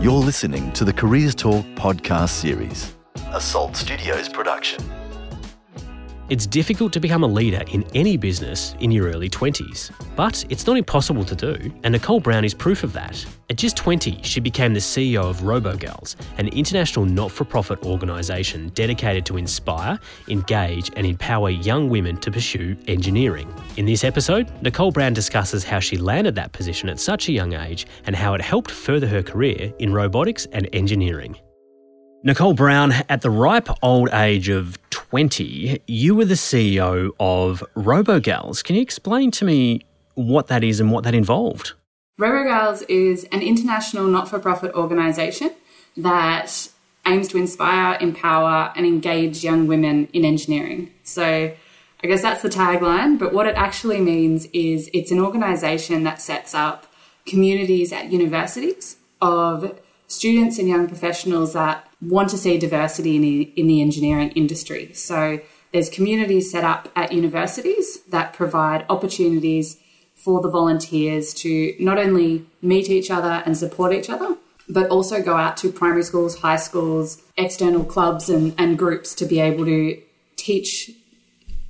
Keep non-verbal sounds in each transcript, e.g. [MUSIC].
You're listening to the Careers Talk podcast series, a Salt Studios production. It's difficult to become a leader in any business in your early 20s, but it's not impossible to do, and Nicole Brown is proof of that. At just 20, she became the CEO of RoboGals, an international not for profit organisation dedicated to inspire, engage, and empower young women to pursue engineering. In this episode, Nicole Brown discusses how she landed that position at such a young age and how it helped further her career in robotics and engineering. Nicole Brown, at the ripe old age of 20, you were the CEO of RoboGals. Can you explain to me what that is and what that involved? RoboGals is an international not for profit organisation that aims to inspire, empower, and engage young women in engineering. So, I guess that's the tagline, but what it actually means is it's an organisation that sets up communities at universities of students and young professionals that want to see diversity in the, in the engineering industry. So there's communities set up at universities that provide opportunities for the volunteers to not only meet each other and support each other, but also go out to primary schools, high schools, external clubs, and, and groups to be able to teach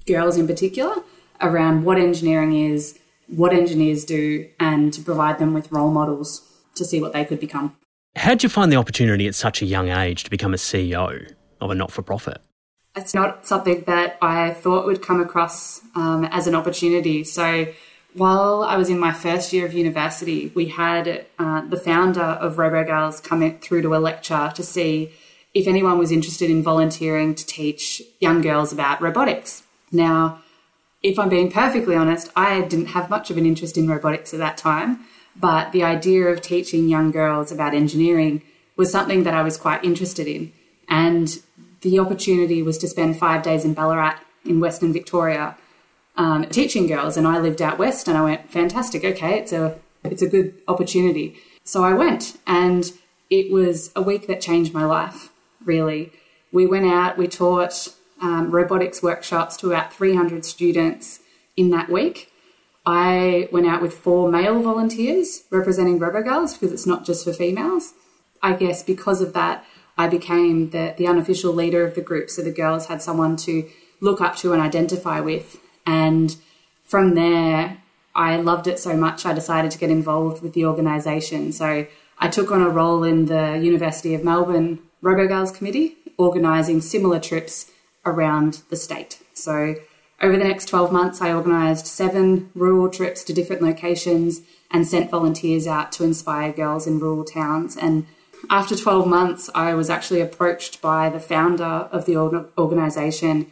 girls in particular around what engineering is, what engineers do, and to provide them with role models to see what they could become. How'd you find the opportunity at such a young age to become a CEO of a not for profit? It's not something that I thought would come across um, as an opportunity. So, while I was in my first year of university, we had uh, the founder of RoboGals come through to a lecture to see if anyone was interested in volunteering to teach young girls about robotics. Now, if I'm being perfectly honest, I didn't have much of an interest in robotics at that time. But the idea of teaching young girls about engineering was something that I was quite interested in. And the opportunity was to spend five days in Ballarat in Western Victoria um, teaching girls. And I lived out west and I went, fantastic, okay, it's a, it's a good opportunity. So I went and it was a week that changed my life, really. We went out, we taught um, robotics workshops to about 300 students in that week. I went out with four male volunteers representing RoboGals because it's not just for females. I guess because of that, I became the, the unofficial leader of the group. So the girls had someone to look up to and identify with. And from there, I loved it so much, I decided to get involved with the organisation. So I took on a role in the University of Melbourne RoboGals Committee, organising similar trips around the state. So over the next 12 months, I organised seven rural trips to different locations and sent volunteers out to inspire girls in rural towns. And after 12 months, I was actually approached by the founder of the organisation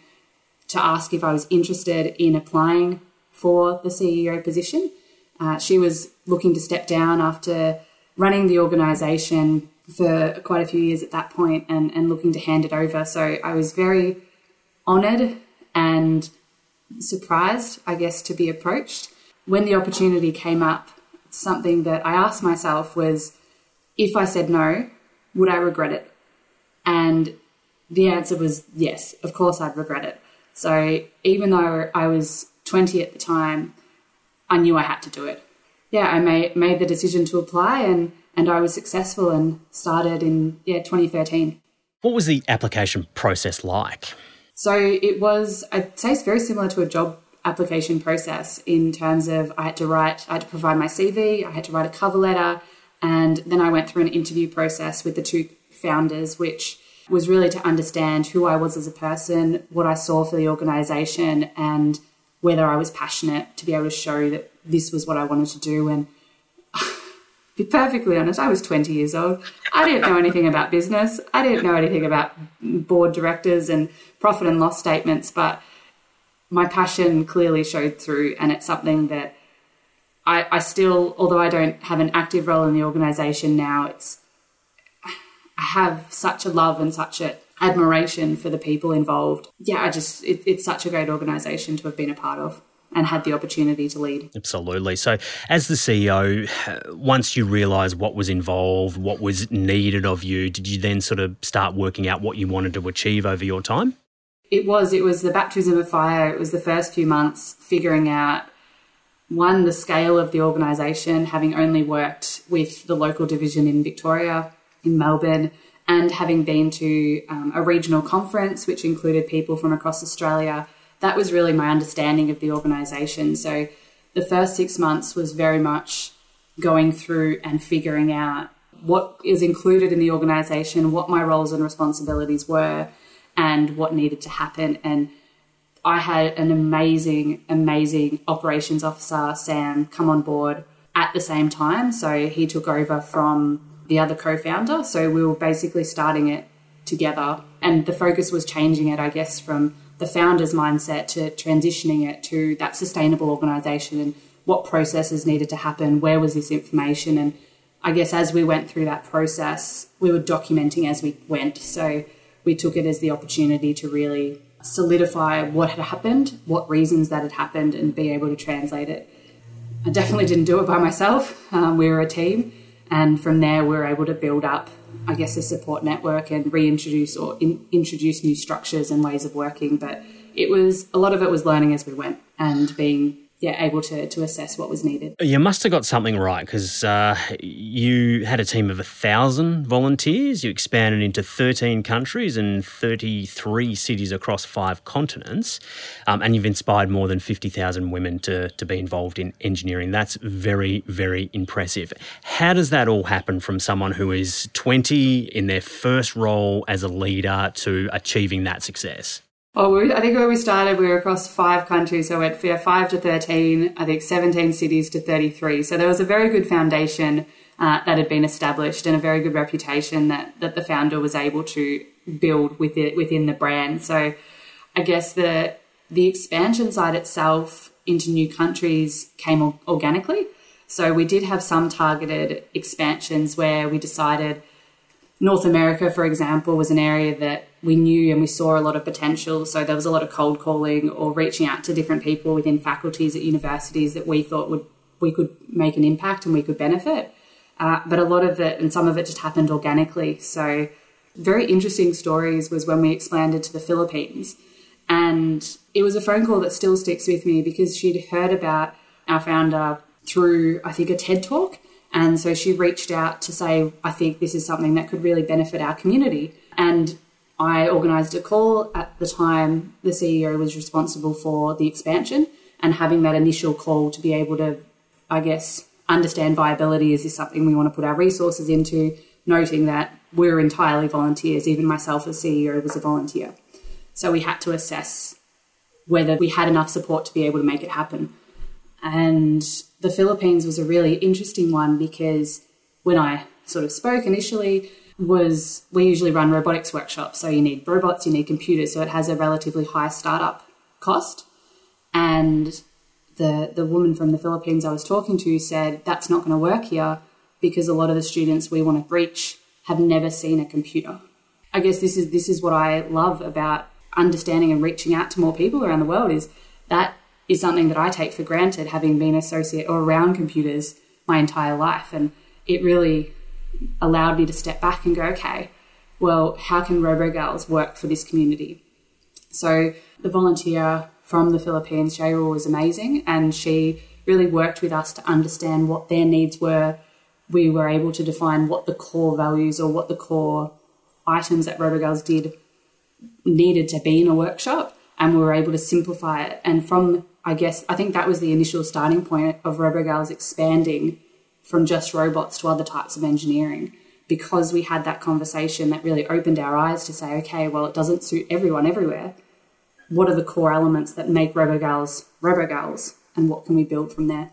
to ask if I was interested in applying for the CEO position. Uh, she was looking to step down after running the organisation for quite a few years at that point and, and looking to hand it over. So I was very honoured and surprised, I guess, to be approached. When the opportunity came up, something that I asked myself was if I said no, would I regret it? And the answer was yes, of course I'd regret it. So even though I was 20 at the time, I knew I had to do it. Yeah, I made, made the decision to apply and, and I was successful and started in yeah 2013. What was the application process like? So it was, I'd say it's very similar to a job application process in terms of I had to write, I had to provide my CV, I had to write a cover letter, and then I went through an interview process with the two founders, which was really to understand who I was as a person, what I saw for the organization, and whether I was passionate to be able to show that this was what I wanted to do. And be perfectly honest, I was 20 years old. I didn't know anything about business. I didn't know anything about board directors and profit and loss statements, but my passion clearly showed through, and it's something that I, I still, although I don't have an active role in the organisation now, it's I have such a love and such a admiration for the people involved. Yeah, I just it, it's such a great organisation to have been a part of and had the opportunity to lead. Absolutely. So, as the CEO, once you realised what was involved, what was needed of you, did you then sort of start working out what you wanted to achieve over your time? It was. It was the baptism of fire. It was the first few months figuring out one, the scale of the organisation, having only worked with the local division in Victoria, in Melbourne, and having been to um, a regional conference which included people from across Australia, that was really my understanding of the organisation. So the first six months was very much going through and figuring out what is included in the organisation, what my roles and responsibilities were, and what needed to happen. And I had an amazing, amazing operations officer, Sam, come on board at the same time. So he took over from the other co founder. So we were basically starting it together. And the focus was changing it, I guess, from the founder's mindset to transitioning it to that sustainable organisation and what processes needed to happen, where was this information. And I guess as we went through that process, we were documenting as we went. So we took it as the opportunity to really solidify what had happened, what reasons that had happened, and be able to translate it. I definitely didn't do it by myself. Um, we were a team. And from there, we were able to build up, I guess, a support network and reintroduce or in, introduce new structures and ways of working. But it was a lot of it was learning as we went and being yeah, able to, to assess what was needed. You must have got something right because uh, you had a team of a thousand volunteers. You expanded into 13 countries and 33 cities across five continents. Um, and you've inspired more than 50,000 women to, to be involved in engineering. That's very, very impressive. How does that all happen from someone who is 20 in their first role as a leader to achieving that success? Well, we, I think where we started, we were across five countries. So went from five to 13, I think 17 cities to 33. So there was a very good foundation uh, that had been established and a very good reputation that, that the founder was able to build with it, within the brand. So I guess the, the expansion side itself into new countries came organically. So we did have some targeted expansions where we decided North America, for example, was an area that we knew and we saw a lot of potential. So there was a lot of cold calling or reaching out to different people within faculties at universities that we thought would we could make an impact and we could benefit. Uh, but a lot of it and some of it just happened organically. So very interesting stories was when we expanded to the Philippines. And it was a phone call that still sticks with me because she'd heard about our founder through, I think, a TED talk. And so she reached out to say, I think this is something that could really benefit our community. And I organised a call at the time. The CEO was responsible for the expansion and having that initial call to be able to, I guess, understand viability. Is this something we want to put our resources into? Noting that we're entirely volunteers. Even myself as CEO was a volunteer. So we had to assess whether we had enough support to be able to make it happen. And the Philippines was a really interesting one because when I sort of spoke initially, was we usually run robotics workshops. So you need robots, you need computers. So it has a relatively high startup cost. And the, the woman from the Philippines I was talking to said, that's not going to work here because a lot of the students we want to reach have never seen a computer. I guess this is this is what I love about understanding and reaching out to more people around the world is that is something that I take for granted having been associate or around computers my entire life and it really allowed me to step back and go, okay, well, how can RoboGals work for this community? So the volunteer from the Philippines, Jayrul, was amazing, and she really worked with us to understand what their needs were. We were able to define what the core values or what the core items that RoboGals did needed to be in a workshop, and we were able to simplify it. And from, I guess, I think that was the initial starting point of RoboGals expanding from just robots to other types of engineering because we had that conversation that really opened our eyes to say, okay, well, it doesn't suit everyone everywhere. What are the core elements that make RoboGals RoboGals, and what can we build from there?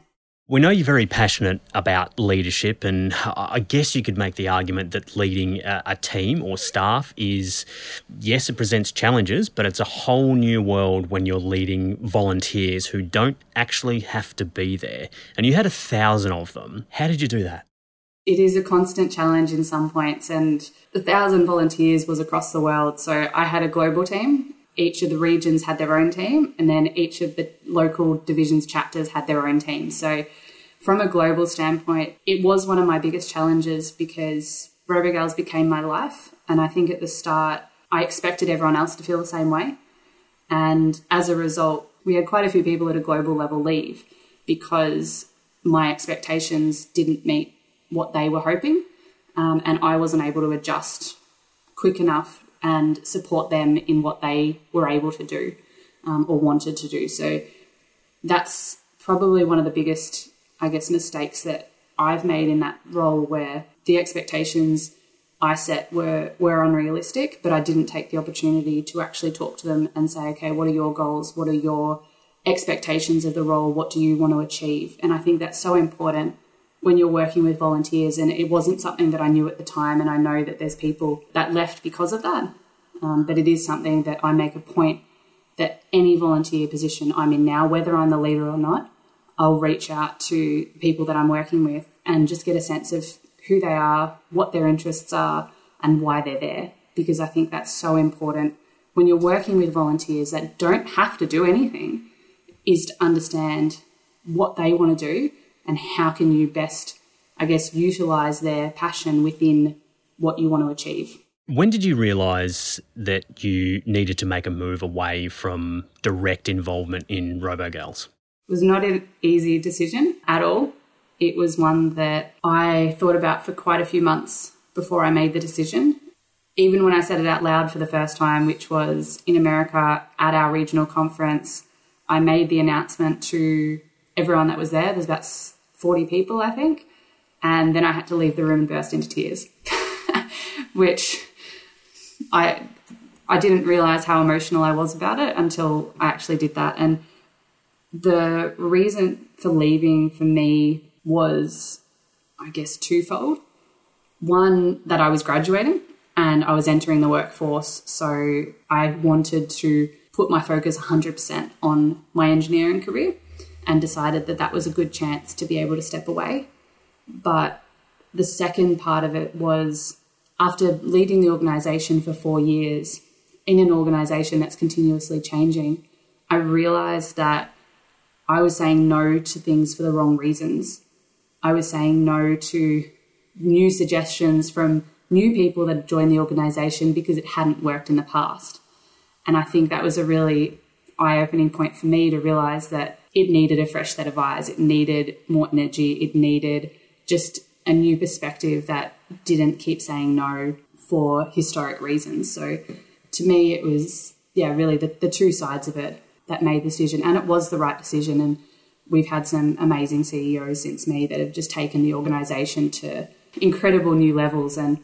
We know you're very passionate about leadership, and I guess you could make the argument that leading a, team or staff is, yes, it presents challenges, but it's a whole new world when you're leading volunteers who don't actually have to be there. And you had a thousand of them. How did you do that? It is a constant challenge in some points, and the thousand volunteers was across the world. So I had a global team each of the regions had their own team, and then each of the local divisions chapters had their own team. So, from a global standpoint, it was one of my biggest challenges because RoboGals became my life. And I think at the start, I expected everyone else to feel the same way. And as a result, we had quite a few people at a global level leave. because my expectations didn't meet what they were hoping. Um, and I wasn't able to adjust quick enough and support them in what they were able to do um, or wanted to do. So that's probably one of the biggest, I guess, mistakes that I've made in that role where the expectations I set were were unrealistic, but I didn't take the opportunity to actually talk to them and say, okay, what are your goals? What are your expectations of the role? What do you want to achieve? And I think that's so important when you're working with volunteers. And it wasn't something that I knew at the time, and I know that there's people that left because of that. Um, but it is something that I make a point that any volunteer position I'm in now, whether I'm the leader or not, I'll reach out to people that I'm working with and just get a sense of who they are, what their interests are, and why they're there. Because I think that's so important when you're working with volunteers that don't have to do anything, is to understand what they want to do and how can you best, I guess, utilize their passion within what you want to achieve. When did you realise that you needed to make a move away from direct involvement in RoboGals? It was not an easy decision at all. It was one that I thought about for quite a few months before I made the decision. Even when I said it out loud for the first time, which was in America at our regional conference, I made the announcement to everyone that was there. There's about 40 people, I think. And then I had to leave the room and burst into tears, [LAUGHS] which I I didn't realize how emotional I was about it until I actually did that. And the reason for leaving for me was, I guess, twofold. One, that I was graduating and I was entering the workforce. So I wanted to put my focus 100% on my engineering career and decided that that was a good chance to be able to step away. But the second part of it was after leading the organization for four years in an organization that's continuously changing, I realized that I was saying no to things for the wrong reasons. I was saying no to new suggestions from new people that joined the organization because it hadn't worked in the past. And I think that was a really eye opening point for me to realize that it needed a fresh set of eyes, it needed more energy, it needed just a new perspective that didn't keep saying no for historic reasons. So to me, it was, yeah, really the, the two sides of it that made the decision, and it was the right decision. And we've had some amazing CEOs since me that have just taken the organisation to incredible new levels. And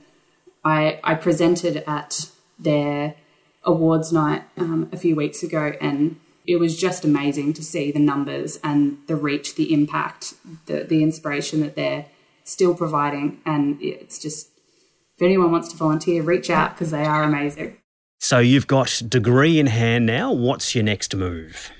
I, I presented at their awards night um, a few weeks ago, and it was just amazing to see the numbers and the reach, the impact, the, the inspiration that they're still providing. And it's just, if anyone wants to volunteer, reach out because they are amazing. So you've got degree in hand now. What's your next move?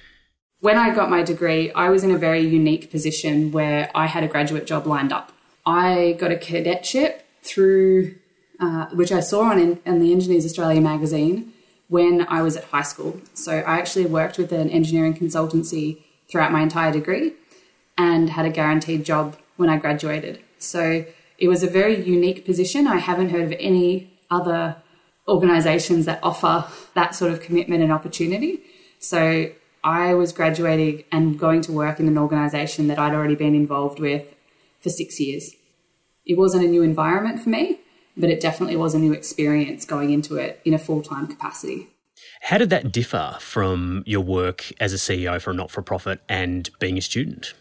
When I got my degree, I was in a very unique position where I had a graduate job lined up. I got a cadetship through, uh, which I saw on in, in the Engineers Australia magazine when I was at high school. So I actually worked with an engineering consultancy throughout my entire degree and had a guaranteed job when I graduated. So it was a very unique position. I haven't heard of any other organizations that offer that sort of commitment and opportunity. So I was graduating and going to work in an organization that I'd already been involved with for six years. It wasn't a new environment for me, but it definitely was a new experience going into it in a full time capacity. How did that differ from your work as a CEO for a not for profit and being a student?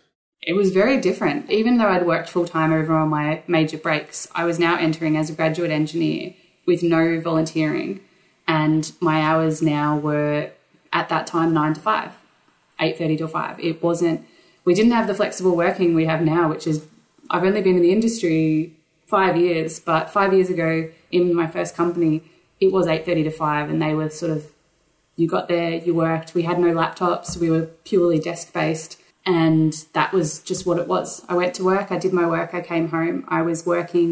It was very different. Even though I'd worked full time over all my major breaks, I was now entering as a graduate engineer with no volunteering. And my hours now were at that time nine to five, eight thirty to five. It wasn't. We didn't have the flexible working we have now, which is I've only been in the industry five years, but five years ago in my first company, it was eight thirty to five, and they were sort of you got there, you worked. We had no laptops. We were purely desk based. And that was just what it was. I went to work, I did my work, I came home. I was working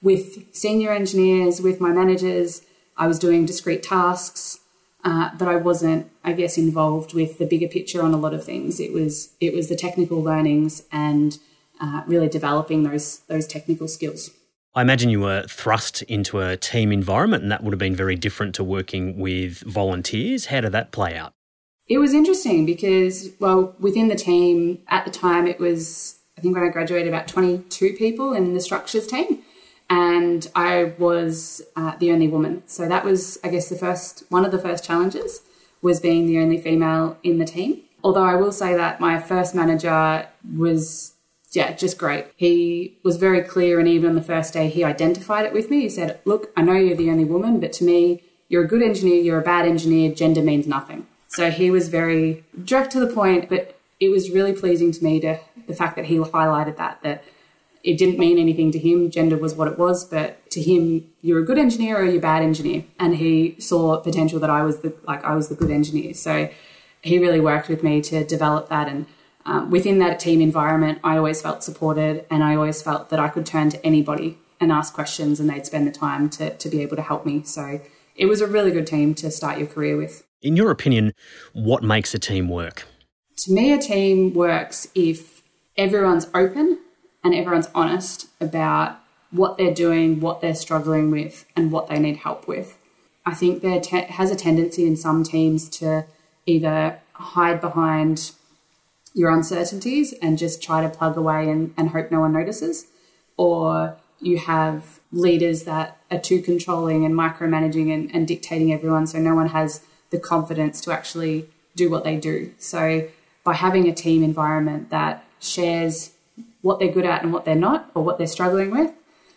with senior engineers, with my managers. I was doing discrete tasks, uh, but I wasn't, I guess, involved with the bigger picture on a lot of things. It was it was the technical learnings and uh, really developing those those technical skills. I imagine you were thrust into a team environment, and that would have been very different to working with volunteers. How did that play out? It was interesting because, well, within the team at the time, it was, I think when I graduated, about 22 people in the structures team. And I was uh, the only woman. So that was, I guess, the first, one of the first challenges was being the only female in the team. Although I will say that my first manager was yeah, just great. He was very clear, and even on the first day, he identified it with me. He said, Look, I know you're the only woman, but to me, you're a good engineer, you're a bad engineer, gender means nothing. So he was very direct to the point, but it was really pleasing to me to the fact that he highlighted that, that it didn't mean anything to him. Gender was what it was, but to him, you're a good engineer or you're a bad engineer. And he saw potential that I was the like I was the good engineer. So he really worked with me to develop that and um, within that team environment, I always felt supported and I always felt that I could turn to anybody and ask questions and they'd spend the time to, to be able to help me. So it was a really good team to start your career with. In your opinion, what makes a team work? To me, a team works if everyone's open and everyone's honest about what they're doing, what they're struggling with, and what they need help with. I think there te- has a tendency in some teams to either hide behind your uncertainties and just try to plug away and, and hope no one notices. Or you have leaders that are too controlling and micromanaging and, and dictating everyone so no one has the confidence to actually do what they do. So by having a team environment that shares what they're good at and what they're not, or what they're struggling with,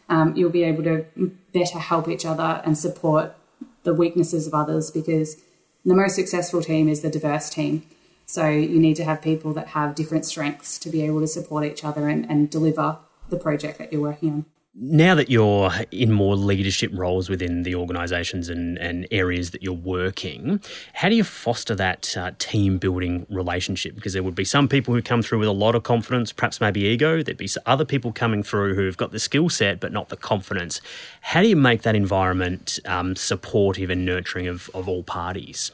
um, you'll be able to better help each other and support the weaknesses of others because the most successful team is the diverse team. So you need to have people that have different strengths to be able to support each other and, and deliver the project that you're working on. Now that you're in more leadership roles within the organisations and, and areas that you're working, how do you foster that uh, team building relationship? Because there would be some people who come through with a lot of confidence, perhaps maybe ego. There'd be other people coming through who've got the skill set but not the confidence. How do you make that environment um, supportive and nurturing of, of all parties?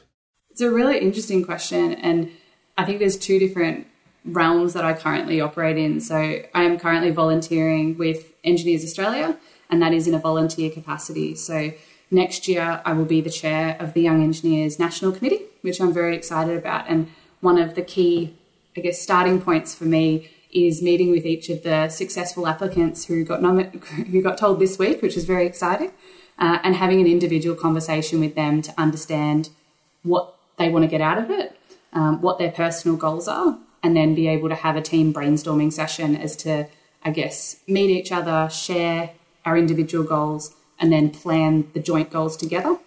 It's a really interesting question. And I think there's two different realms that I currently operate in. So I am currently volunteering with Engineers Australia, and that is in a volunteer capacity. So next year, I will be the chair of the Young Engineers National Committee, which I'm very excited about. And one of the key, I guess, starting points for me is meeting with each of the successful applicants who got nom- [LAUGHS] who got told this week, which is very exciting, uh, and having an individual conversation with them to understand what they want to get out of it um, what their personal goals are, and then be able to have a team brainstorming session as to, I guess, meet each other, share our individual goals, and then plan the joint goals together.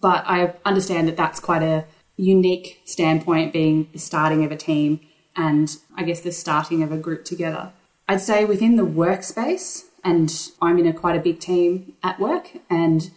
But I understand that that's quite a unique standpoint, being the starting of a team and I guess the starting of a group together. I'd say within the workspace, and I'm in a quite a big team at work, and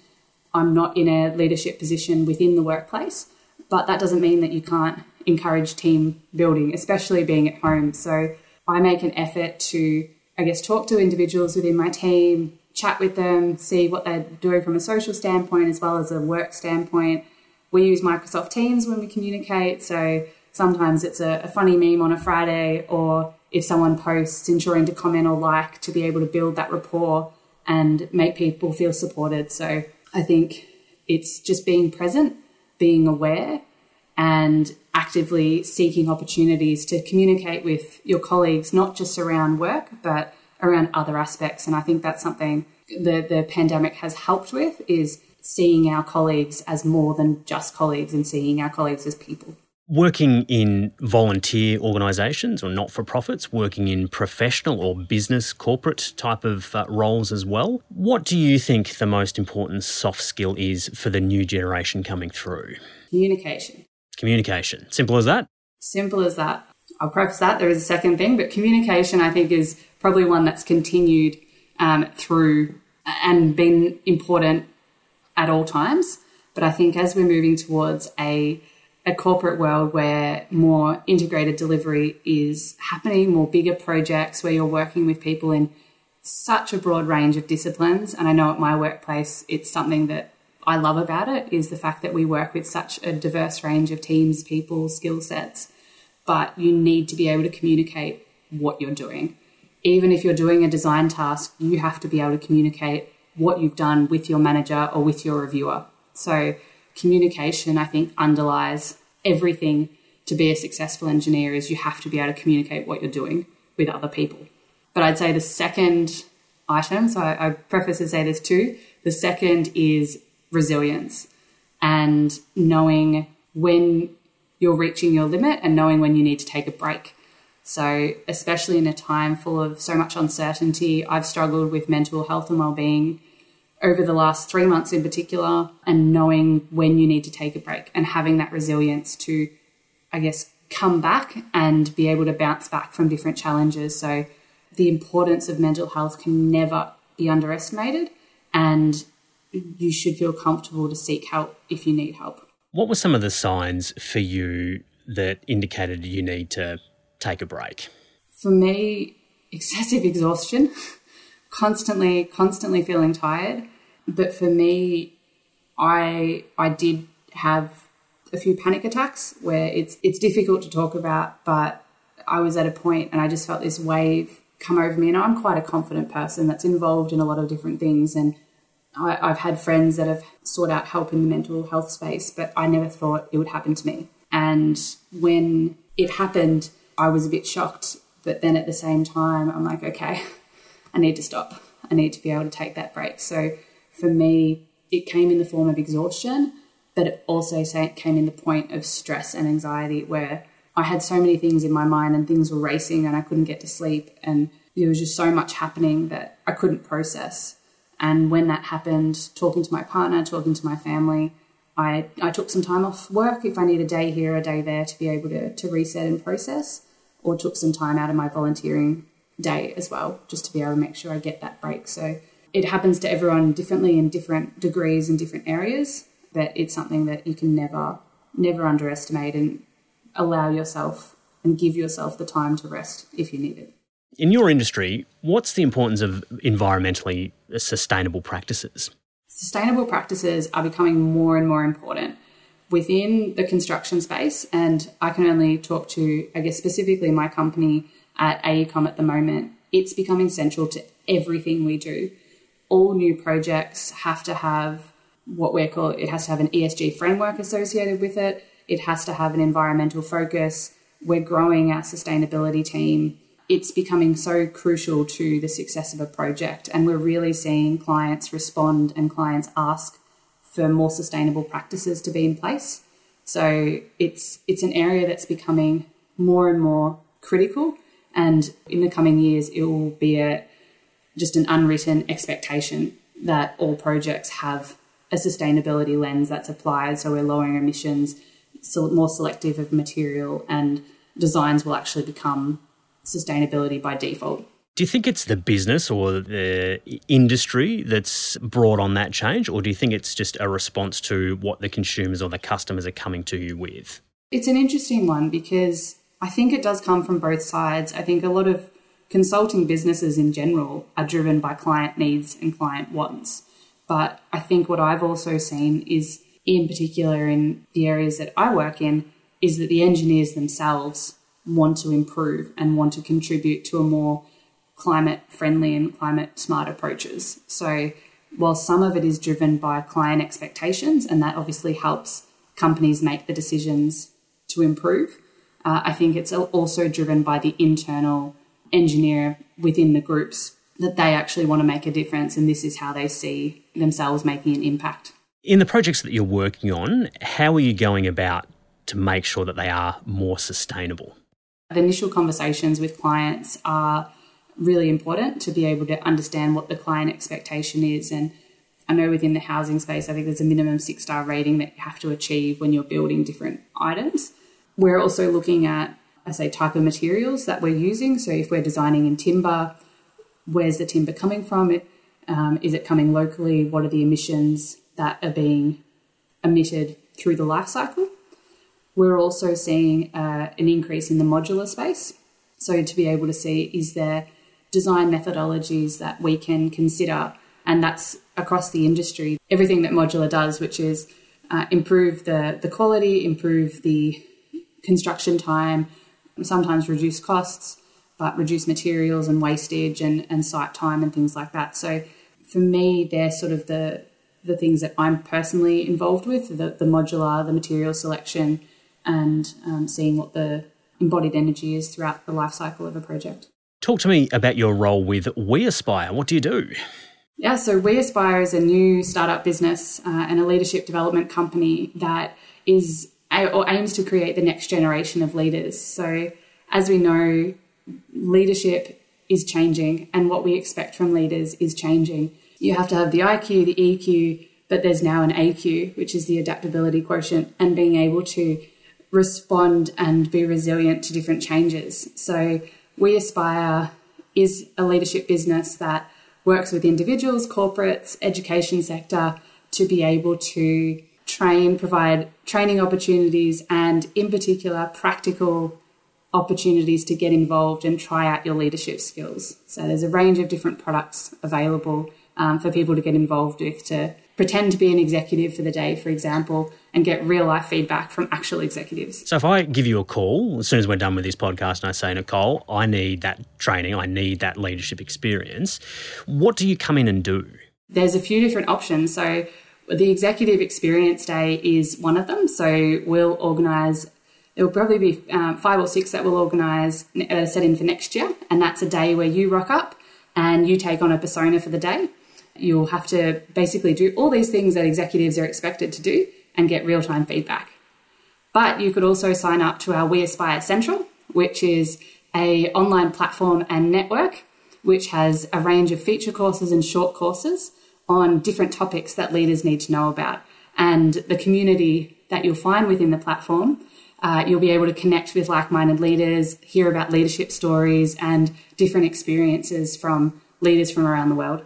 I'm not in a leadership position within the workplace, but that doesn't mean that you can't encourage team building, especially being at home. So I make an effort to, I guess, talk to individuals within my team, chat with them, see what they're doing from a social standpoint as well as a work standpoint. We use Microsoft Teams when we communicate. So sometimes it's a, a funny meme on a Friday, or if someone posts, ensuring to comment or like to be able to build that rapport and make people feel supported. So I think it's just being present, being aware, and actively seeking opportunities to communicate with your colleagues, not just around work, but around other aspects. And I think that's something the, the pandemic has helped with is seeing our colleagues as more than just colleagues and seeing our colleagues as people. Working in volunteer organisations or not for profits, working in professional or business corporate type of uh, roles as well. What do you think the most important soft skill is for the new generation coming through? Communication. Communication. Simple as that? Simple as that. I'll preface that there is a second thing, but communication, I think, is probably one that's continued um, through and been important at all times. But I think as we're moving towards a a corporate world where more integrated delivery is happening, more bigger projects where you're working with people in such a broad range of disciplines. And I know at my workplace, it's something that I love about it is the fact that we work with such a diverse range of teams, people, skill sets, but you need to be able to communicate what you're doing. Even if you're doing a design task, you have to be able to communicate what you've done with your manager or with your reviewer. So, communication, I think, underlies everything to be a successful engineer is you have to be able to communicate what you're doing with other people. But I'd say the second item, so I, I preface to say there's two. The second is resilience and knowing when you're reaching your limit and knowing when you need to take a break. So, especially in a time full of so much uncertainty, I've struggled with mental health and well-being over the last 3 months in particular and knowing when you need to take a break and having that resilience to I guess come back and be able to bounce back from different challenges. So, the importance of mental health can never be underestimated and you should feel comfortable to seek help if you need help. What were some of the signs for you that indicated you need to take a break? For me, excessive exhaustion, [LAUGHS] constantly, constantly feeling tired. But for me, I I did have a few panic attacks where it's it's difficult to talk about, but I was at a point and I just felt this wave come over me. And I'm quite a confident person that's involved in a lot of different things. And I, I've had friends that have sought out help in the mental health space, but I never thought it would happen to me. And when it happened, I was a bit shocked. But then at the same time, I'm like, okay, [LAUGHS] I need to stop. I need to be able to take that break. So for me, it came in the form of exhaustion, but it also came in the point of stress and anxiety where I had so many things in my mind and things were racing and I couldn't get to sleep. And there was just so much happening that I couldn't process. And when that happened, talking to my partner, talking to my family, I, I took some time off work if I need a day here, a day there to be able to, to reset and process, or took some time out of my volunteering day as well, just to be able to make sure I get that break. So it happens to everyone differently in different degrees in different areas, but it's something that you can never, never underestimate and allow yourself and give yourself the time to rest if you need it. In your industry, what's the importance of environmentally sustainable practices? Sustainable practices are becoming more and more important within the construction space. And I can only talk to, I guess, specifically my company at AECOM at the moment. It's becoming central to everything we do. All new projects have to have what we're called, it has to have an ESG framework associated with it. It has to have an environmental focus. We're growing our sustainability team it's becoming so crucial to the success of a project. And we're really seeing clients respond and clients ask for more sustainable practices to be in place. So it's it's an area that's becoming more and more critical. And in the coming years, it will be a just an unwritten expectation that all projects have a sustainability lens that's applied. So we're lowering emissions, so more selective of material, and designs will actually become sustainability by default. Do you think it's the business or the industry that's brought on that change, or do you think it's just a response to what the consumers or the customers are coming to you with? It's an interesting one because I think it does come from both sides. I think a lot of consulting businesses in general are driven by client needs and client wants. But I think what I've also seen is, in particular in the areas that I work in, is that the engineers themselves want to improve and want to contribute to a more climate friendly and climate smart approaches. So, while some of it is driven by client expectations, and that obviously helps companies make the decisions to improve, uh, I think it's also driven by the internal engineer within the groups that they actually want to make a difference, and this is how they see themselves making an impact. In the projects that you're working on, how are you going about to make sure that they are more sustainable? The initial conversations with clients are really important to be able to understand what the client expectation is. And I know within the housing space, I think there's a minimum six star rating that you have to achieve when you're building different items. We're also looking at, I say, type of materials that we're using. So if we're designing in timber, where's the timber coming from? It, um, is it coming locally? What are the emissions that are being emitted through the life cycle? We're also seeing uh, an increase in the modular space. So, to be able to see is there design methodologies that we can consider, and that's across the industry. Everything that modular does, which is uh, improve the, the quality, improve the construction time, sometimes reduce costs, but reduce materials and wastage and, and site time and things like that. So, for me, they're sort of the the things that I'm personally involved with the, the modular, the material selection, and um, seeing what the embodied energy is throughout the life cycle of a project. Talk to me about your role with We Aspire. What do you do? Yeah, so We Aspire is a new startup business uh, and a leadership development company that is or aims to create the next generation of leaders. So, as we know, leadership is changing, and what we expect from leaders is changing. You have to have the IQ, the EQ, but there's now an AQ, which is the adaptability quotient, and being able to respond and be resilient to different changes. So, We Aspire is a leadership business that works with individuals, corporates, education sector to be able to train, provide training opportunities, and in particular, practical opportunities to get involved and try out your leadership skills. So there's a range of different products available um, for people to get involved with to pretend to be an executive for the day, for example, and get real life feedback from actual executives. So if I give you a call as soon as we're done with this podcast and I say, Nicole, I need that training, I need that leadership experience, what do you come in and do? There's a few different options. So the executive experience day is one of them. So we'll organise there will probably be um, five or six that we'll organise uh, set in for next year, and that's a day where you rock up and you take on a persona for the day. You'll have to basically do all these things that executives are expected to do and get real time feedback. But you could also sign up to our We Aspire Central, which is a online platform and network which has a range of feature courses and short courses on different topics that leaders need to know about. And the community that you'll find within the platform, uh, you'll be able to connect with like minded leaders, hear about leadership stories and different experiences from leaders from around the world.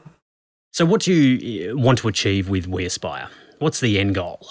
So, what do you uh, want to achieve with We Aspire? What's the end goal?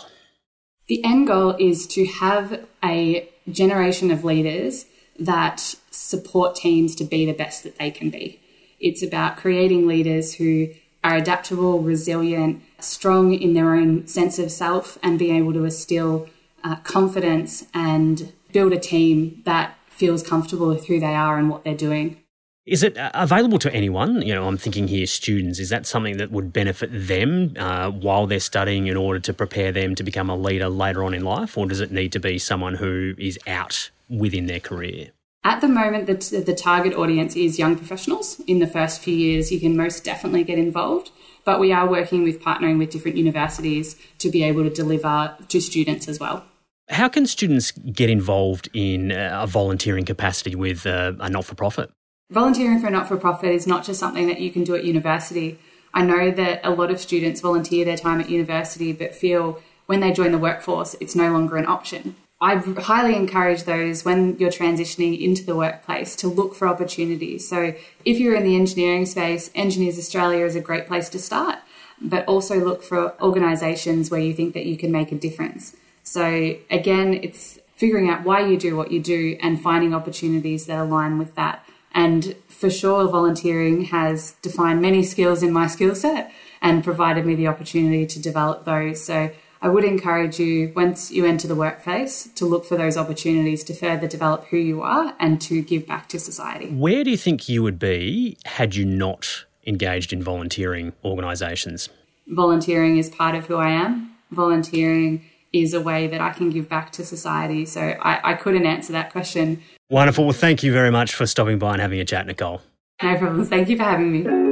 The end goal is to have a generation of leaders that support teams to be the best that they can be. It's about creating leaders who are adaptable, resilient, strong in their own sense of self, and being able to instill uh, confidence and build a team that feels comfortable with who they are and what they're doing. Is it uh, available to anyone? You know, I'm thinking here students. Is that something that would benefit them uh, while they're studying in order to prepare them to become a leader later on in life? Or does it need to be someone who is out within their career? At the moment, the, the target audience is young professionals. In the first few years, you can most definitely get involved. But we are working with partnering with different universities to be able to deliver to students as well. How can students get involved in a volunteering capacity with a, a not for profit? Volunteering for a not for profit is not just something that you can do at university. I know that a lot of students volunteer their time at university but feel when they join the workforce, it's no longer an option. I highly encourage those when you're transitioning into the workplace to look for opportunities. So, if you're in the engineering space, Engineers Australia is a great place to start, but also look for organisations where you think that you can make a difference. So, again, it's figuring out why you do what you do and finding opportunities that align with that. And for sure, volunteering has defined many skills in my skill set and provided me the opportunity to develop those. So I would encourage you, once you enter the workplace, to look for those opportunities to further develop who you are and to give back to society. Where do you think you would be had you not engaged in volunteering organisations? Volunteering is part of who I am. Volunteering is a way that I can give back to society. So I, I couldn't answer that question Wonderful. Well, thank you very much for stopping by and having a chat, Nicole. No problem. Thank you for having me.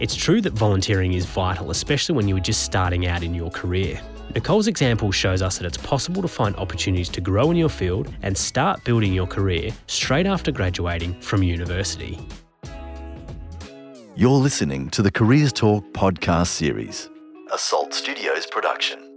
It's true that volunteering is vital, especially when you are just starting out in your career. Nicole's example shows us that it's possible to find opportunities to grow in your field and start building your career straight after graduating from university. You're listening to the Careers Talk podcast series a Salt Studios production.